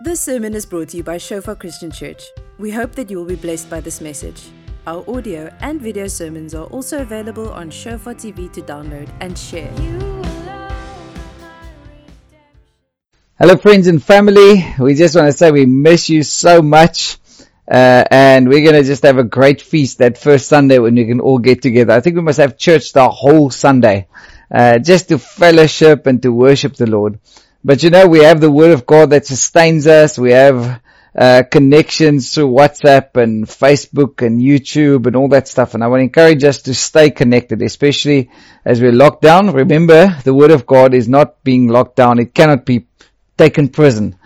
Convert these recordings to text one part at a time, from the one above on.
This sermon is brought to you by Shofar Christian Church. We hope that you will be blessed by this message. Our audio and video sermons are also available on Shofar TV to download and share. Hello, friends and family. We just want to say we miss you so much. Uh, and we're going to just have a great feast that first Sunday when we can all get together. I think we must have church the whole Sunday, uh, just to fellowship and to worship the Lord. But you know, we have the Word of God that sustains us. We have uh, connections through WhatsApp and Facebook and YouTube and all that stuff. And I want to encourage us to stay connected, especially as we're locked down. Remember, the Word of God is not being locked down. It cannot be taken prison.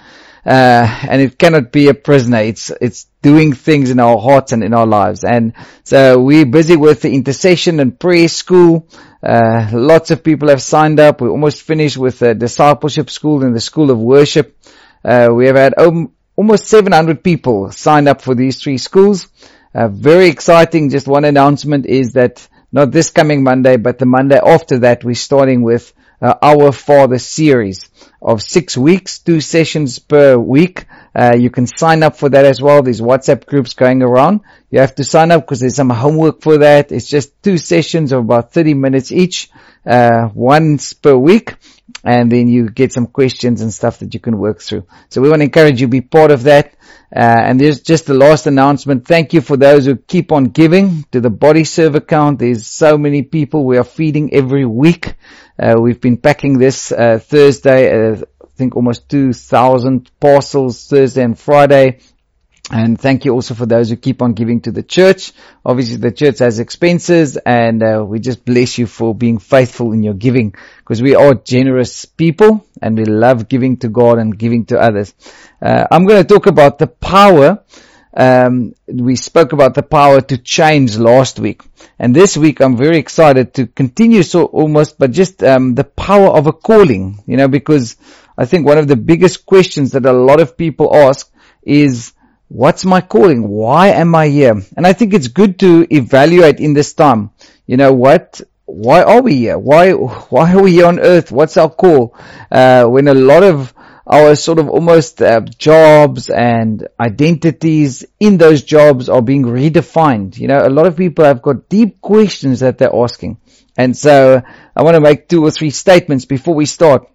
Uh, and it cannot be a prisoner. It's, it's doing things in our hearts and in our lives. And so we're busy with the intercession and prayer school. Uh, lots of people have signed up. We're almost finished with the discipleship school and the school of worship. Uh, we have had um, almost 700 people signed up for these three schools. Uh, very exciting. Just one announcement is that not this coming Monday, but the Monday after that, we're starting with uh, Our Father series of six weeks, two sessions per week. Uh, you can sign up for that as well. There's WhatsApp groups going around. You have to sign up because there's some homework for that. It's just two sessions of about 30 minutes each, uh, once per week. And then you get some questions and stuff that you can work through. So we want to encourage you to be part of that. Uh, and there's just the last announcement. Thank you for those who keep on giving to the body serve account. There's so many people we are feeding every week. Uh, we've been packing this uh, Thursday, uh, I think almost 2,000 parcels Thursday and Friday. And thank you also for those who keep on giving to the church. Obviously the church has expenses and uh, we just bless you for being faithful in your giving because we are generous people and we love giving to God and giving to others. Uh, I'm going to talk about the power um, we spoke about the power to change last week, and this week I'm very excited to continue so almost, but just um, the power of a calling. You know, because I think one of the biggest questions that a lot of people ask is, "What's my calling? Why am I here?" And I think it's good to evaluate in this time. You know what? Why are we here? Why why are we here on earth? What's our call? Uh, when a lot of our sort of almost uh, jobs and identities in those jobs are being redefined. You know, a lot of people have got deep questions that they're asking. And so I want to make two or three statements before we start.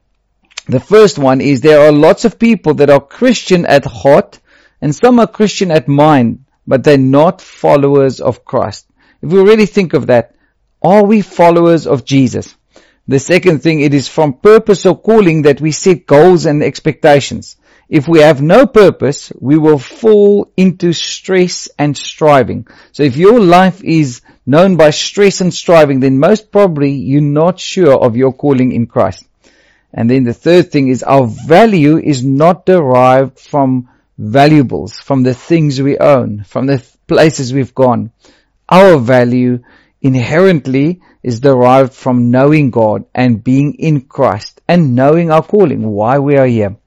The first one is there are lots of people that are Christian at heart and some are Christian at mind, but they're not followers of Christ. If we really think of that, are we followers of Jesus? The second thing, it is from purpose or calling that we set goals and expectations. If we have no purpose, we will fall into stress and striving. So if your life is known by stress and striving, then most probably you're not sure of your calling in Christ. And then the third thing is our value is not derived from valuables, from the things we own, from the places we've gone. Our value inherently is derived from knowing God and being in Christ and knowing our calling, why we are here.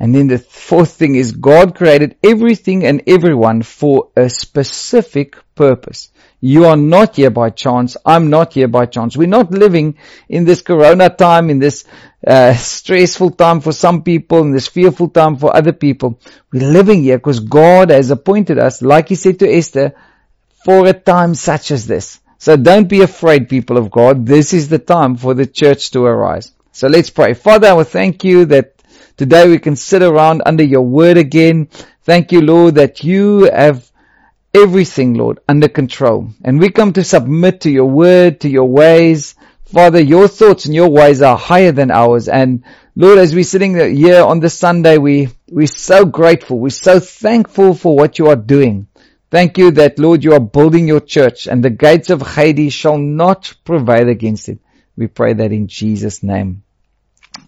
And then the fourth thing is God created everything and everyone for a specific purpose. You are not here by chance. I'm not here by chance. We're not living in this corona time, in this uh, stressful time for some people, in this fearful time for other people. We're living here because God has appointed us, like He said to Esther, for a time such as this. So don't be afraid, people of God. This is the time for the church to arise. So let's pray. Father, I will thank you that today we can sit around under your word again. Thank you, Lord, that you have everything, Lord, under control. And we come to submit to your word, to your ways. Father, your thoughts and your ways are higher than ours. And Lord, as we're sitting here on this Sunday, we, we're so grateful. We're so thankful for what you are doing. Thank you that, Lord, you are building your church and the gates of Hades shall not prevail against it. We pray that in Jesus' name.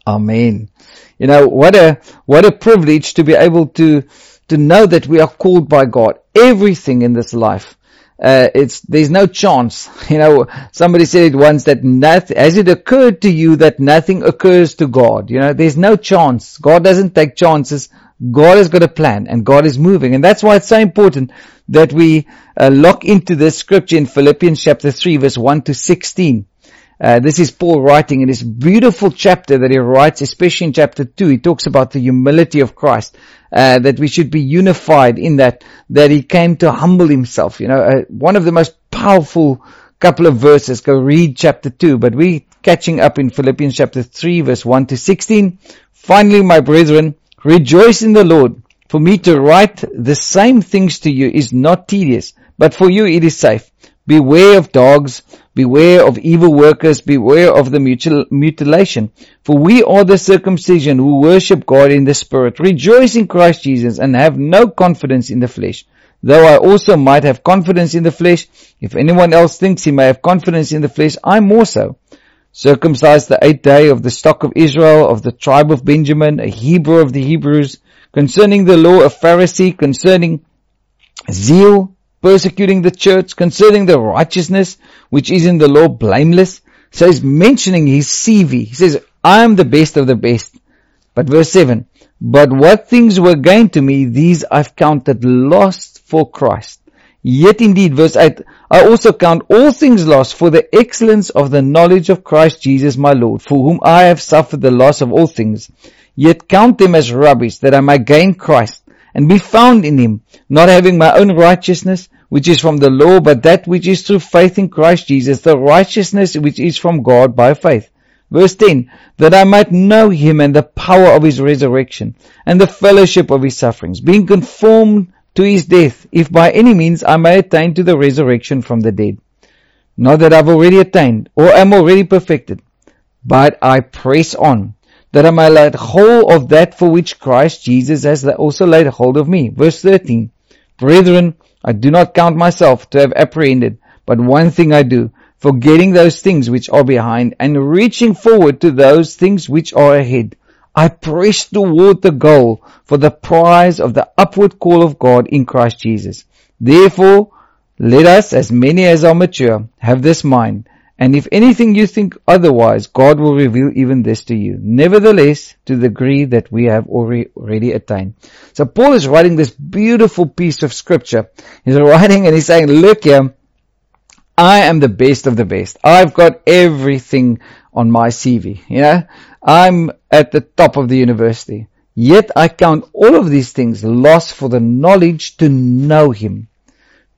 Amen. You know, what a, what a privilege to be able to, to know that we are called by God. Everything in this life. Uh, it's, there's no chance. You know, somebody said it once that nothing, has it occurred to you that nothing occurs to God? You know, there's no chance. God doesn't take chances. God has got a plan and God is moving. And that's why it's so important that we uh, lock into this scripture in Philippians chapter 3 verse 1 to 16. Uh, this is Paul writing in this beautiful chapter that he writes, especially in chapter 2. He talks about the humility of Christ. Uh, that we should be unified in that, that he came to humble himself. You know, uh, one of the most powerful couple of verses. Go read chapter 2, but we catching up in Philippians chapter 3 verse 1 to 16. Finally, my brethren, rejoice in the Lord. For me to write the same things to you is not tedious, but for you it is safe. Beware of dogs, beware of evil workers, beware of the mutil- mutilation. For we are the circumcision who worship God in the Spirit, rejoice in Christ Jesus, and have no confidence in the flesh. Though I also might have confidence in the flesh, if anyone else thinks he may have confidence in the flesh, I more so. Circumcised the eighth day of the stock of Israel, of the tribe of Benjamin, a Hebrew of the Hebrews, concerning the law a Pharisee, concerning zeal, persecuting the church, concerning the righteousness which is in the law blameless. He's mentioning his CV. He says, I am the best of the best. But verse 7, but what things were gained to me, these I've counted lost for Christ. Yet indeed, verse 8, I also count all things lost for the excellence of the knowledge of Christ Jesus my Lord, for whom I have suffered the loss of all things, yet count them as rubbish, that I might gain Christ, and be found in him, not having my own righteousness, which is from the law, but that which is through faith in Christ Jesus, the righteousness which is from God by faith. Verse 10, that I might know him and the power of his resurrection, and the fellowship of his sufferings, being conformed to his death, if by any means I may attain to the resurrection from the dead. Not that I've already attained, or am already perfected, but I press on, that I may lay hold of that for which Christ Jesus has also laid hold of me. Verse 13, Brethren, I do not count myself to have apprehended, but one thing I do, forgetting those things which are behind and reaching forward to those things which are ahead. I press toward the goal for the prize of the upward call of God in Christ Jesus. Therefore, let us, as many as are mature, have this mind, and if anything you think otherwise, God will reveal even this to you. Nevertheless, to the degree that we have already attained. So Paul is writing this beautiful piece of scripture. He's writing and he's saying, look here, I am the best of the best. I've got everything on my CV. You know, I'm at the top of the university. Yet I count all of these things lost for the knowledge to know Him.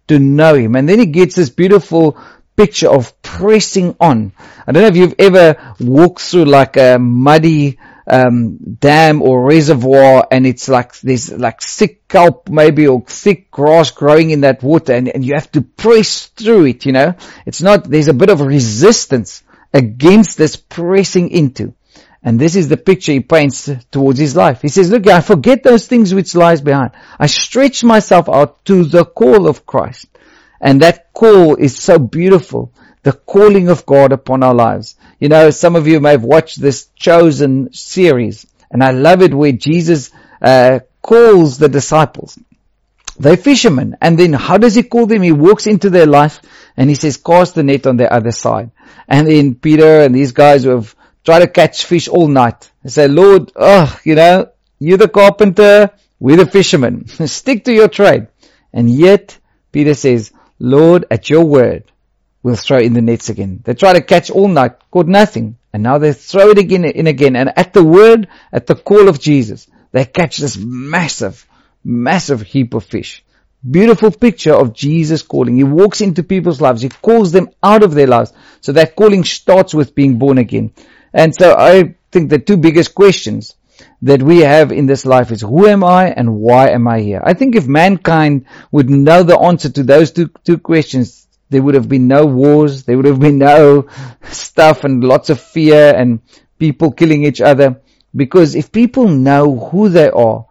To know Him. And then he gets this beautiful picture of pressing on. I don't know if you've ever walked through like a muddy um, dam or reservoir and it's like there's like thick kelp maybe or thick grass growing in that water and, and you have to press through it, you know. It's not, there's a bit of resistance against this pressing into. And this is the picture he paints towards his life. He says, look, I forget those things which lies behind. I stretch myself out to the call of Christ. And that call is so beautiful. The calling of God upon our lives. You know, some of you may have watched this Chosen series, and I love it where Jesus uh, calls the disciples. They're fishermen, and then how does he call them? He walks into their life and he says, cast the net on the other side. And then Peter and these guys who have tried to catch fish all night, they say, Lord, oh, you know, you're the carpenter, we're the fishermen. Stick to your trade. And yet, Peter says, Lord, at your word, we'll throw in the nets again. They try to catch all night, caught nothing. And now they throw it again in again. And at the word, at the call of Jesus, they catch this massive, massive heap of fish. Beautiful picture of Jesus calling. He walks into people's lives. He calls them out of their lives. So that calling starts with being born again. And so I think the two biggest questions that we have in this life is who am I and why am I here? I think if mankind would know the answer to those two, two questions, there would have been no wars, there would have been no stuff and lots of fear and people killing each other. Because if people know who they are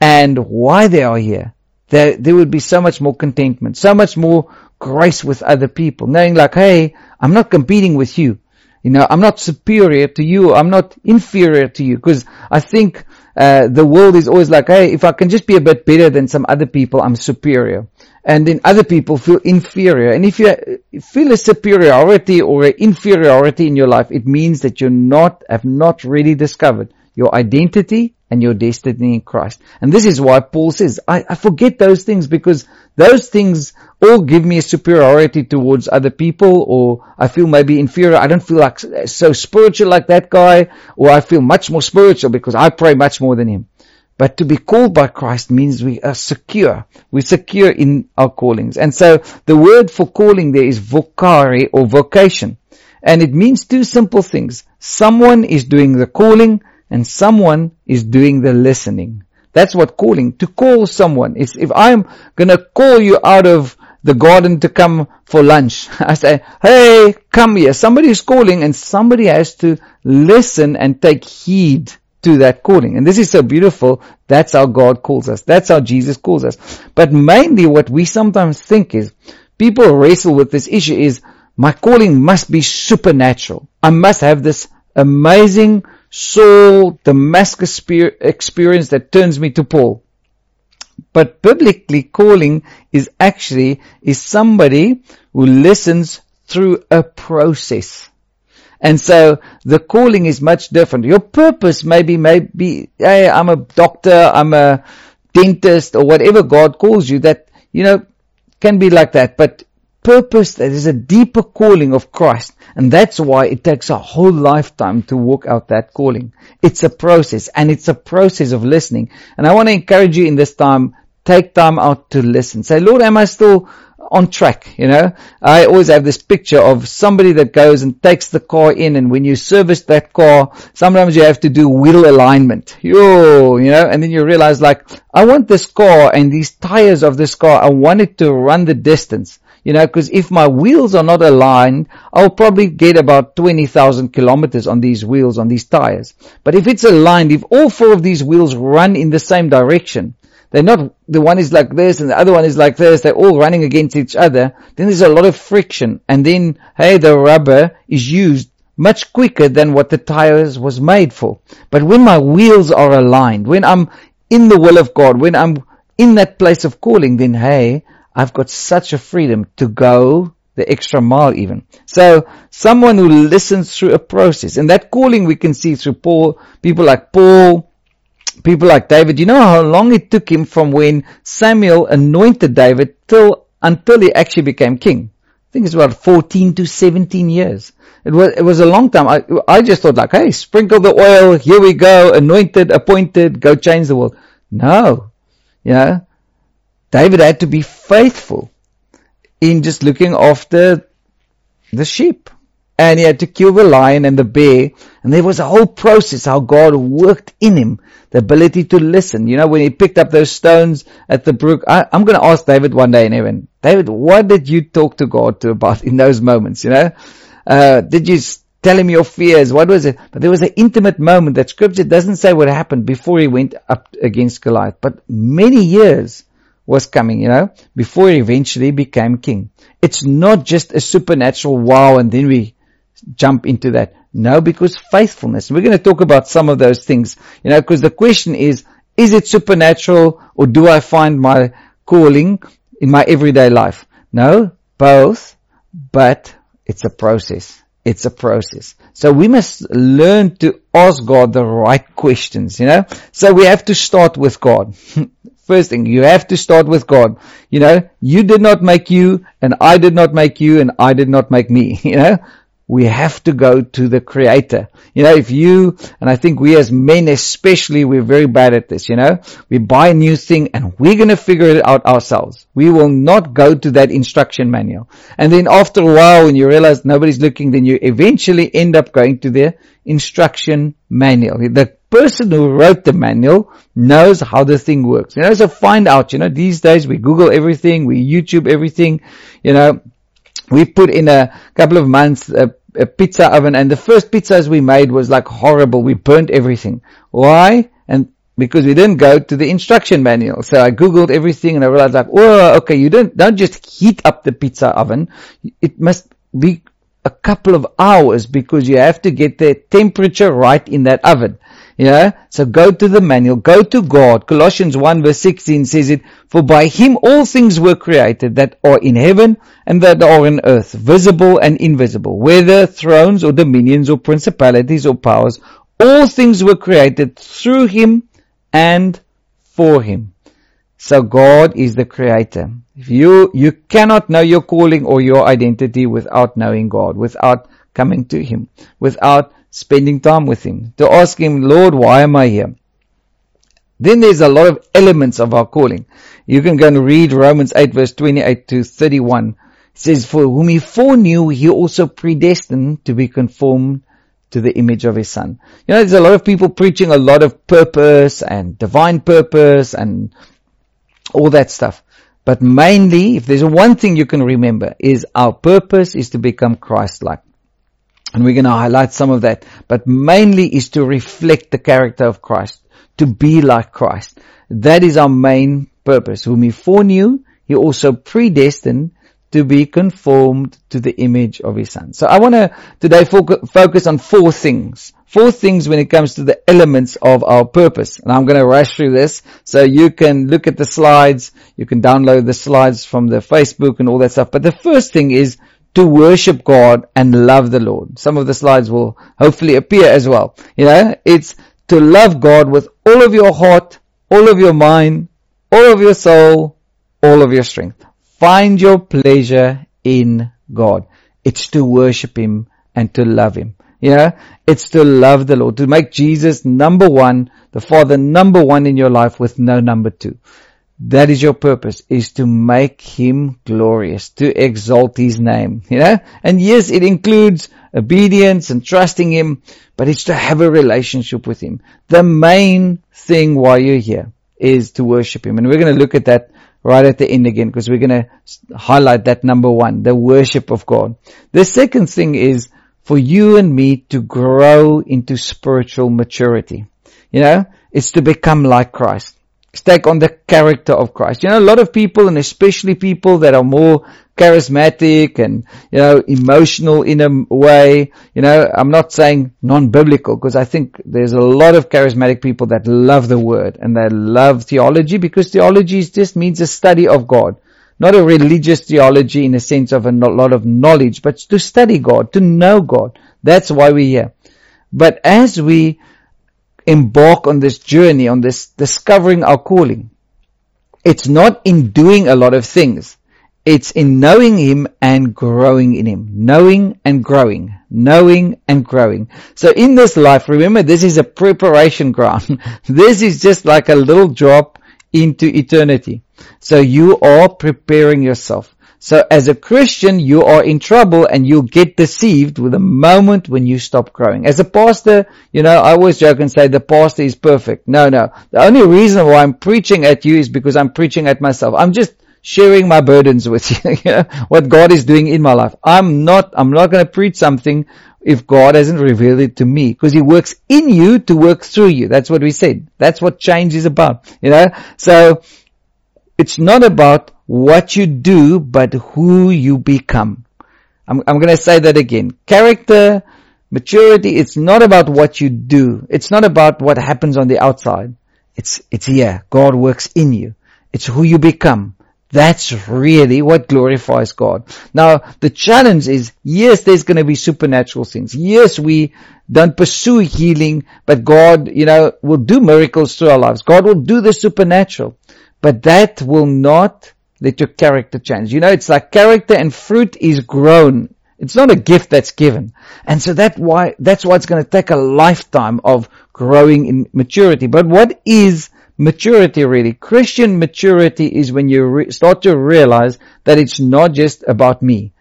and why they are here, there, there would be so much more contentment, so much more grace with other people, knowing like, hey, I'm not competing with you. You know, I'm not superior to you. I'm not inferior to you. Because I think uh, the world is always like, hey, if I can just be a bit better than some other people, I'm superior. And then other people feel inferior. And if you feel a superiority or an inferiority in your life, it means that you're not, have not really discovered your identity and your destiny in Christ. And this is why Paul says, I, I, forget those things because those things all give me a superiority towards other people or I feel maybe inferior. I don't feel like so spiritual like that guy or I feel much more spiritual because I pray much more than him. But to be called by Christ means we are secure. We're secure in our callings. And so the word for calling there is vocare or vocation. And it means two simple things. Someone is doing the calling and someone is doing the listening. That's what calling. To call someone is if I'm gonna call you out of the garden to come for lunch. I say, hey, come here. Somebody is calling and somebody has to listen and take heed to that calling. And this is so beautiful. That's how God calls us. That's how Jesus calls us. But mainly what we sometimes think is people wrestle with this issue is my calling must be supernatural. I must have this amazing Saul Damascus experience that turns me to Paul. But biblically calling is actually is somebody who listens through a process. And so the calling is much different. Your purpose maybe, maybe, hey, I'm a doctor, I'm a dentist or whatever God calls you that, you know, can be like that. But purpose, that is a deeper calling of Christ. And that's why it takes a whole lifetime to walk out that calling. It's a process and it's a process of listening. And I want to encourage you in this time, take time out to listen. Say, Lord, am I still on track, you know. I always have this picture of somebody that goes and takes the car in and when you service that car, sometimes you have to do wheel alignment. Yo, you know, and then you realize like, I want this car and these tires of this car, I want it to run the distance. You know, because if my wheels are not aligned, I'll probably get about 20,000 kilometers on these wheels, on these tires. But if it's aligned, if all four of these wheels run in the same direction, they're not, the one is like this and the other one is like this, they're all running against each other, then there's a lot of friction. And then, hey, the rubber is used much quicker than what the tires was made for. But when my wheels are aligned, when I'm in the will of God, when I'm in that place of calling, then hey, I've got such a freedom to go the extra mile even. So someone who listens through a process and that calling we can see through Paul, people like Paul, people like David, you know how long it took him from when Samuel anointed David till until he actually became king. I think it's about 14 to 17 years. It was, it was a long time. I, I just thought like, hey, sprinkle the oil, here we go, anointed, appointed, go change the world. No. You know, David had to be faithful in just looking after the sheep and he had to kill the lion and the bear. And there was a whole process how God worked in him, the ability to listen. You know, when he picked up those stones at the brook, I, am going to ask David one day in heaven, David, what did you talk to God to about in those moments? You know, uh, did you tell him your fears? What was it? But there was an intimate moment that scripture doesn't say what happened before he went up against Goliath, but many years was coming, you know, before he eventually became king. It's not just a supernatural wow and then we jump into that. No, because faithfulness. We're going to talk about some of those things, you know, because the question is, is it supernatural or do I find my calling in my everyday life? No, both, but it's a process. It's a process. So we must learn to ask God the right questions, you know? So we have to start with God. First thing, you have to start with God. You know, you did not make you, and I did not make you, and I did not make me. You know, we have to go to the creator. You know, if you, and I think we as men especially, we're very bad at this, you know, we buy a new thing and we're going to figure it out ourselves. We will not go to that instruction manual. And then after a while, when you realize nobody's looking, then you eventually end up going to the instruction manual. The person who wrote the manual knows how the thing works. You know, so find out, you know, these days we Google everything, we YouTube everything, you know, we put in a couple of months a, a pizza oven and the first pizzas we made was like horrible. We burnt everything. Why? And because we didn't go to the instruction manual. So I googled everything and I realized like, oh, okay, you don't, don't just heat up the pizza oven. It must be a couple of hours because you have to get the temperature right in that oven. Yeah? So go to the manual, go to God. Colossians 1 verse 16 says it, For by Him all things were created that are in heaven and that are on earth, visible and invisible, whether thrones or dominions or principalities or powers, all things were created through Him and for Him. So God is the creator. If you, you cannot know your calling or your identity without knowing God, without coming to Him, without spending time with Him, to ask Him, Lord, why am I here? Then there's a lot of elements of our calling. You can go and read Romans 8 verse 28 to 31. It says, For whom he foreknew, he also predestined to be conformed to the image of his son. You know, there's a lot of people preaching a lot of purpose and divine purpose and all that stuff. But mainly, if there's one thing you can remember, is our purpose is to become Christ-like. And we're going to highlight some of that. But mainly is to reflect the character of Christ, to be like Christ. That is our main purpose. Whom he foreknew, he also predestined to be conformed to the image of his son. So I want to today focus on four things. Four things when it comes to the elements of our purpose. And I'm going to rush through this so you can look at the slides. You can download the slides from the Facebook and all that stuff. But the first thing is to worship God and love the Lord. Some of the slides will hopefully appear as well. You know, it's to love God with all of your heart, all of your mind, all of your soul, all of your strength. Find your pleasure in God. It's to worship Him and to love Him. You know, it's to love the Lord, to make Jesus number one, the Father number one in your life with no number two. That is your purpose, is to make Him glorious, to exalt His name, you know? And yes, it includes obedience and trusting Him, but it's to have a relationship with Him. The main thing while you're here is to worship Him. And we're going to look at that right at the end again because we're going to highlight that number one, the worship of God. The second thing is for you and me to grow into spiritual maturity. You know, it's to become like Christ. Take on the character of Christ. You know, a lot of people and especially people that are more charismatic and, you know, emotional in a way. You know, I'm not saying non-biblical because I think there's a lot of charismatic people that love the word and they love theology because theology just means a study of God. Not a religious theology in the sense of a lot of knowledge, but to study God, to know God. That's why we're here. But as we embark on this journey, on this discovering our calling, it's not in doing a lot of things. It's in knowing Him and growing in Him. Knowing and growing. Knowing and growing. So in this life, remember this is a preparation ground. this is just like a little drop into eternity. So you are preparing yourself. So as a Christian, you are in trouble and you'll get deceived with the moment when you stop growing. As a pastor, you know, I always joke and say the pastor is perfect. No, no. The only reason why I'm preaching at you is because I'm preaching at myself. I'm just sharing my burdens with you, you know, what God is doing in my life. I'm not, I'm not going to preach something if God hasn't revealed it to me because He works in you to work through you. That's what we said. That's what change is about, you know. So it's not about what you do, but who you become. I'm, I'm going to say that again. Character, maturity, it's not about what you do. It's not about what happens on the outside. It's, it's here. God works in you. It's who you become. That's really what glorifies God. Now, the challenge is, yes, there's going to be supernatural things. Yes, we don't pursue healing, but God, you know, will do miracles through our lives. God will do the supernatural, but that will not let your character change. You know, it's like character and fruit is grown. It's not a gift that's given. And so that why, that's why it's going to take a lifetime of growing in maturity. But what is maturity really. Christian maturity is when you re- start to realize that it's not just about me.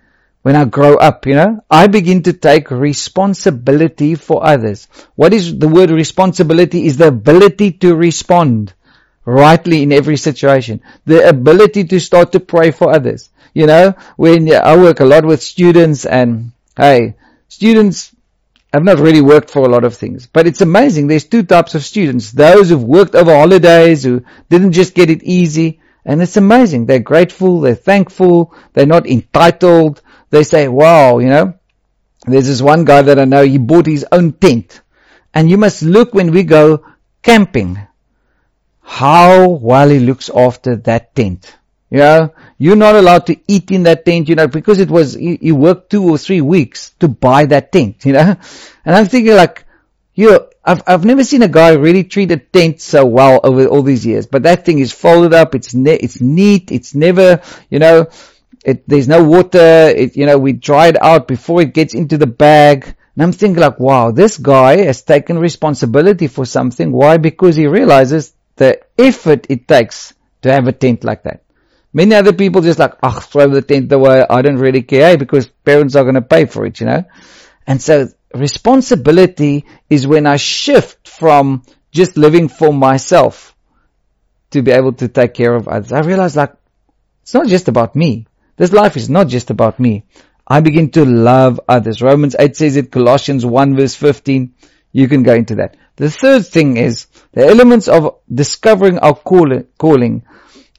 When I grow up, you know, I begin to take responsibility for others. What is the word responsibility? Is the ability to respond rightly in every situation. The ability to start to pray for others. You know, when I work a lot with students and, hey, students I've not really worked for a lot of things, but it's amazing. There's two types of students. Those who've worked over holidays, who didn't just get it easy. And it's amazing. They're grateful. They're thankful. They're not entitled. They say, wow, you know, there's this one guy that I know, he bought his own tent. And you must look when we go camping, how well he looks after that tent. You know, you're not allowed to eat in that tent, you know, because it was, you, worked two or three weeks to buy that tent, you know. And I'm thinking like, you I've, I've never seen a guy really treat a tent so well over all these years. But that thing is folded up, it's ne- it's neat, it's never, you know, it, there's no water, it, you know, we dry it out before it gets into the bag. And I'm thinking like, wow, this guy has taken responsibility for something. Why? Because he realizes the effort it takes to have a tent like that. Many other people just like, oh, throw the tent away. I don't really care because parents are going to pay for it, you know? And so responsibility is when I shift from just living for myself to be able to take care of others. I realize like, it's not just about me. This life is not just about me. I begin to love others. Romans 8 says it, Colossians 1 verse 15. You can go into that. The third thing is the elements of discovering our calling.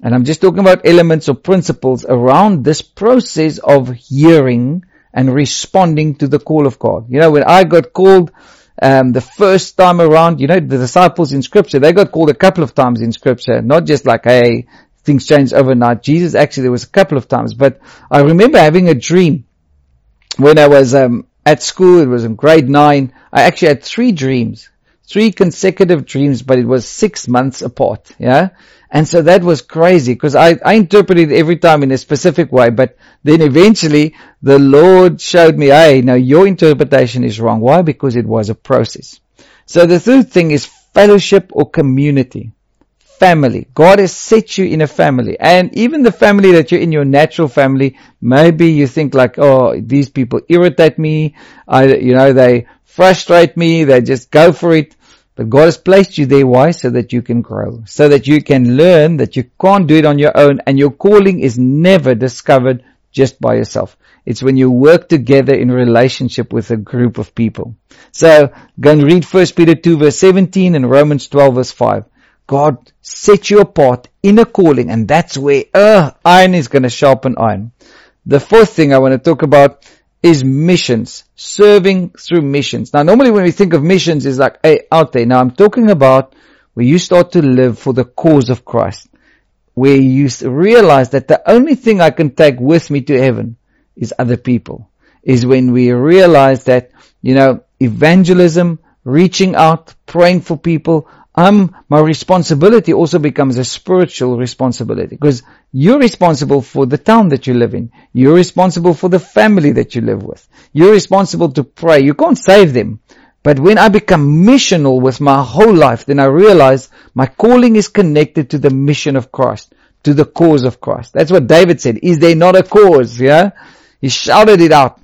And I'm just talking about elements or principles around this process of hearing and responding to the call of God. You know, when I got called um, the first time around, you know, the disciples in scripture, they got called a couple of times in scripture, not just like, hey, things changed overnight. Jesus actually, there was a couple of times, but I remember having a dream when I was um, at school. It was in grade nine. I actually had three dreams, three consecutive dreams, but it was six months apart. Yeah. And so that was crazy because I, I interpreted every time in a specific way, but then eventually the Lord showed me, hey, now your interpretation is wrong. Why? Because it was a process. So the third thing is fellowship or community family. God has set you in a family. And even the family that you're in, your natural family, maybe you think like, oh, these people irritate me. I, you know, they frustrate me. They just go for it. But God has placed you there. Why? So that you can grow. So that you can learn that you can't do it on your own and your calling is never discovered just by yourself. It's when you work together in relationship with a group of people. So go and read 1 Peter 2 verse 17 and Romans 12 verse 5. God set you apart in a calling, and that's where uh, iron is going to sharpen iron. The fourth thing I want to talk about is missions, serving through missions. Now, normally when we think of missions, is like, hey, out there. Now, I'm talking about where you start to live for the cause of Christ, where you realize that the only thing I can take with me to heaven is other people. Is when we realize that, you know, evangelism, reaching out, praying for people, I'm, my responsibility also becomes a spiritual responsibility because you're responsible for the town that you live in. You're responsible for the family that you live with. You're responsible to pray. You can't save them. But when I become missional with my whole life, then I realize my calling is connected to the mission of Christ, to the cause of Christ. That's what David said. Is there not a cause? Yeah? He shouted it out.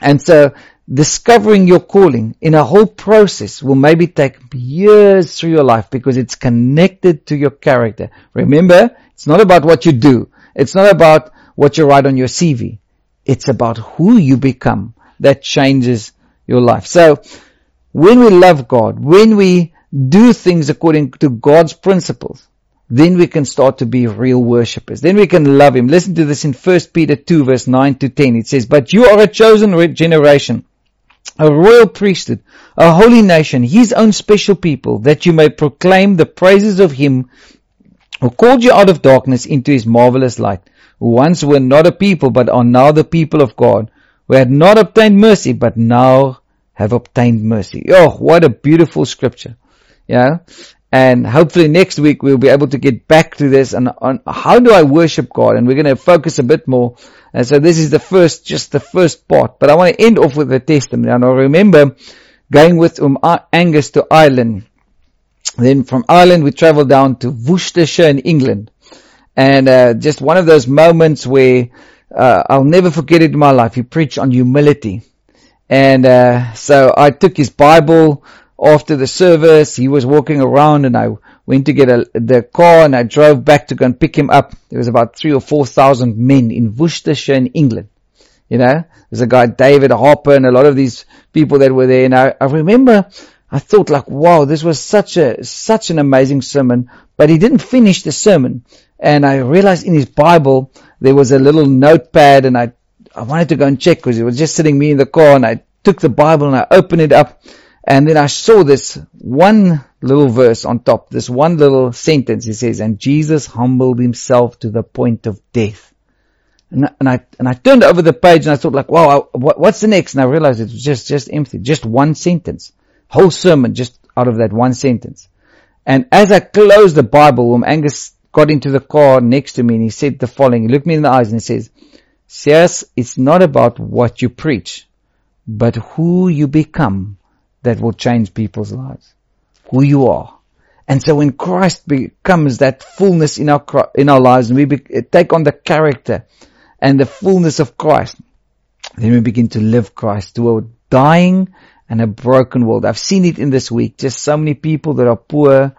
And so discovering your calling in a whole process will maybe take years through your life because it's connected to your character. Remember, it's not about what you do. It's not about what you write on your CV. It's about who you become that changes your life. So, when we love God, when we do things according to God's principles, then we can start to be real worshippers. Then we can love Him. Listen to this in 1 Peter 2 verse 9 to 10. It says, But you are a chosen generation, a royal priesthood, a holy nation, his own special people, that you may proclaim the praises of him who called you out of darkness into his marvelous light, who once were not a people, but are now the people of God, who had not obtained mercy, but now have obtained mercy. Oh, what a beautiful scripture. Yeah. And hopefully next week we'll be able to get back to this and on how do I worship God? And we're going to focus a bit more. And so this is the first, just the first part. But I want to end off with the testimony. And I remember going with um, Angus to Ireland. Then from Ireland we traveled down to Worcestershire in England. And uh, just one of those moments where uh, I'll never forget it in my life. He preached on humility. And uh, so I took his Bible, after the service, he was walking around and I went to get a, the car and I drove back to go and pick him up. There was about three or four thousand men in Worcestershire in England. You know, there's a guy, David Harper and a lot of these people that were there. And I, I remember, I thought like, wow, this was such a, such an amazing sermon, but he didn't finish the sermon. And I realized in his Bible, there was a little notepad and I, I wanted to go and check because it was just sitting me in the car and I took the Bible and I opened it up and then I saw this one little verse on top, this one little sentence. It says, and Jesus humbled himself to the point of death. And, and I, and I turned over the page and I thought like, wow, I, what, what's the next? And I realized it was just, just empty. Just one sentence. Whole sermon just out of that one sentence. And as I closed the Bible, when Angus got into the car next to me and he said the following, he looked me in the eyes and he says, Sias, it's not about what you preach, but who you become that will change people's lives. Who you are. And so when Christ becomes that fullness in our, in our lives and we be, take on the character and the fullness of Christ, then we begin to live Christ to a dying and a broken world. I've seen it in this week. Just so many people that are poor,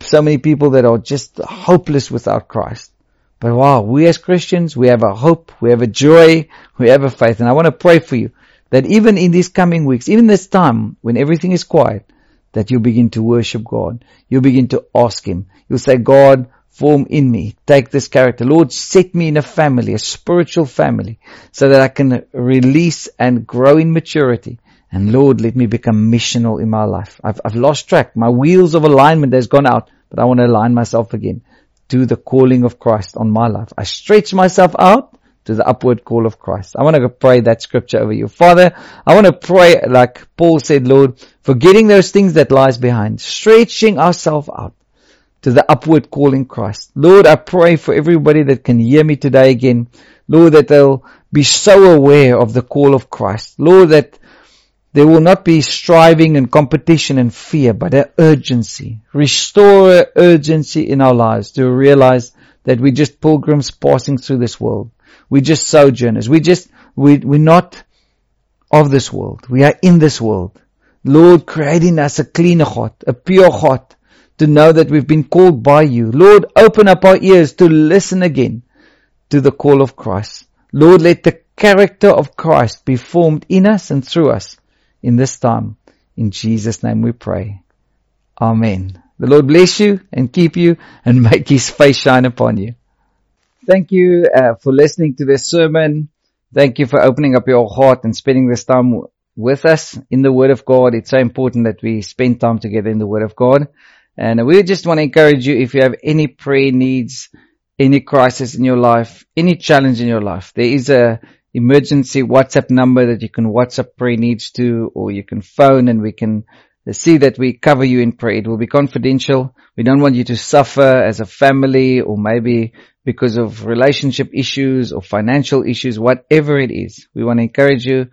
so many people that are just hopeless without Christ. But wow, we as Christians, we have a hope, we have a joy, we have a faith. And I want to pray for you that even in these coming weeks, even this time when everything is quiet, that you begin to worship God. You begin to ask Him. You'll say, God, form in me. Take this character. Lord, set me in a family, a spiritual family, so that I can release and grow in maturity. And Lord, let me become missional in my life. I've, I've lost track. My wheels of alignment has gone out, but I want to align myself again to the calling of Christ on my life. I stretch myself out to the upward call of Christ. I want to pray that scripture over you. Father, I want to pray like Paul said, Lord, forgetting those things that lies behind, stretching ourselves out to the upward call in Christ. Lord, I pray for everybody that can hear me today again. Lord, that they'll be so aware of the call of Christ. Lord, that there will not be striving and competition and fear, but an urgency. Restore urgency in our lives to realize that we're just pilgrims passing through this world. We're just sojourners. We just, we, we're not of this world. We are in this world. Lord, creating us a clean heart, a pure heart, to know that we've been called by you. Lord, open up our ears to listen again to the call of Christ. Lord, let the character of Christ be formed in us and through us in this time. In Jesus' name we pray. Amen. The Lord bless you and keep you and make his face shine upon you. Thank you uh, for listening to this sermon. Thank you for opening up your heart and spending this time w- with us in the Word of God. It's so important that we spend time together in the Word of God. And we just want to encourage you if you have any prayer needs, any crisis in your life, any challenge in your life, there is a emergency WhatsApp number that you can WhatsApp prayer needs to, or you can phone and we can see that we cover you in prayer. It will be confidential. We don't want you to suffer as a family or maybe because of relationship issues or financial issues, whatever it is. We want to encourage you,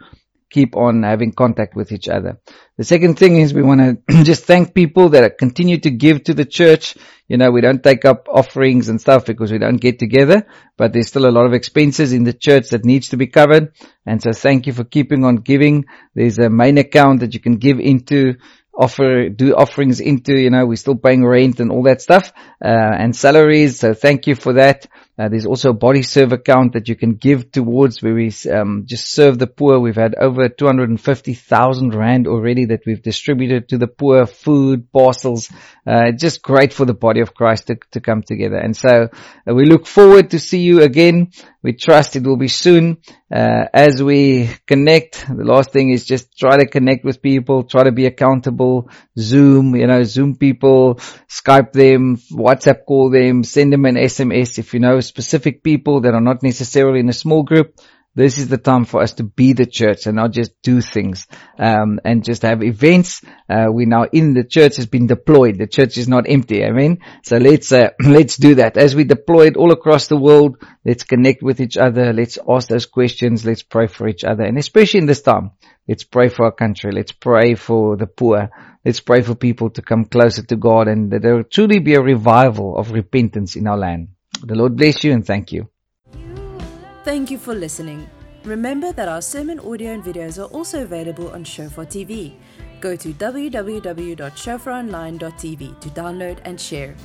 keep on having contact with each other. The second thing is we want to just thank people that continue to give to the church. You know, we don't take up offerings and stuff because we don't get together, but there's still a lot of expenses in the church that needs to be covered. And so thank you for keeping on giving. There's a main account that you can give into offer, do offerings into, you know, we're still paying rent and all that stuff, uh, and salaries. So thank you for that. Uh, there's also a body serve account that you can give towards where we um, just serve the poor. We've had over 250,000 rand already that we've distributed to the poor, food, parcels. Uh, just great for the body of Christ to, to come together. And so uh, we look forward to see you again. We trust it will be soon. Uh, as we connect, the last thing is just try to connect with people, try to be accountable, Zoom, you know, Zoom people, Skype them, WhatsApp call them, send them an SMS if you know specific people that are not necessarily in a small group. This is the time for us to be the church and not just do things um, and just have events. Uh, we now in the church has been deployed. The church is not empty. I mean, so let's uh, let's do that as we deploy it all across the world. Let's connect with each other. Let's ask those questions. Let's pray for each other, and especially in this time, let's pray for our country. Let's pray for the poor. Let's pray for people to come closer to God, and that there will truly be a revival of repentance in our land. The Lord bless you and thank you. Thank you for listening. Remember that our sermon audio and videos are also available on Shofar TV. Go to www.shofaronline.tv to download and share.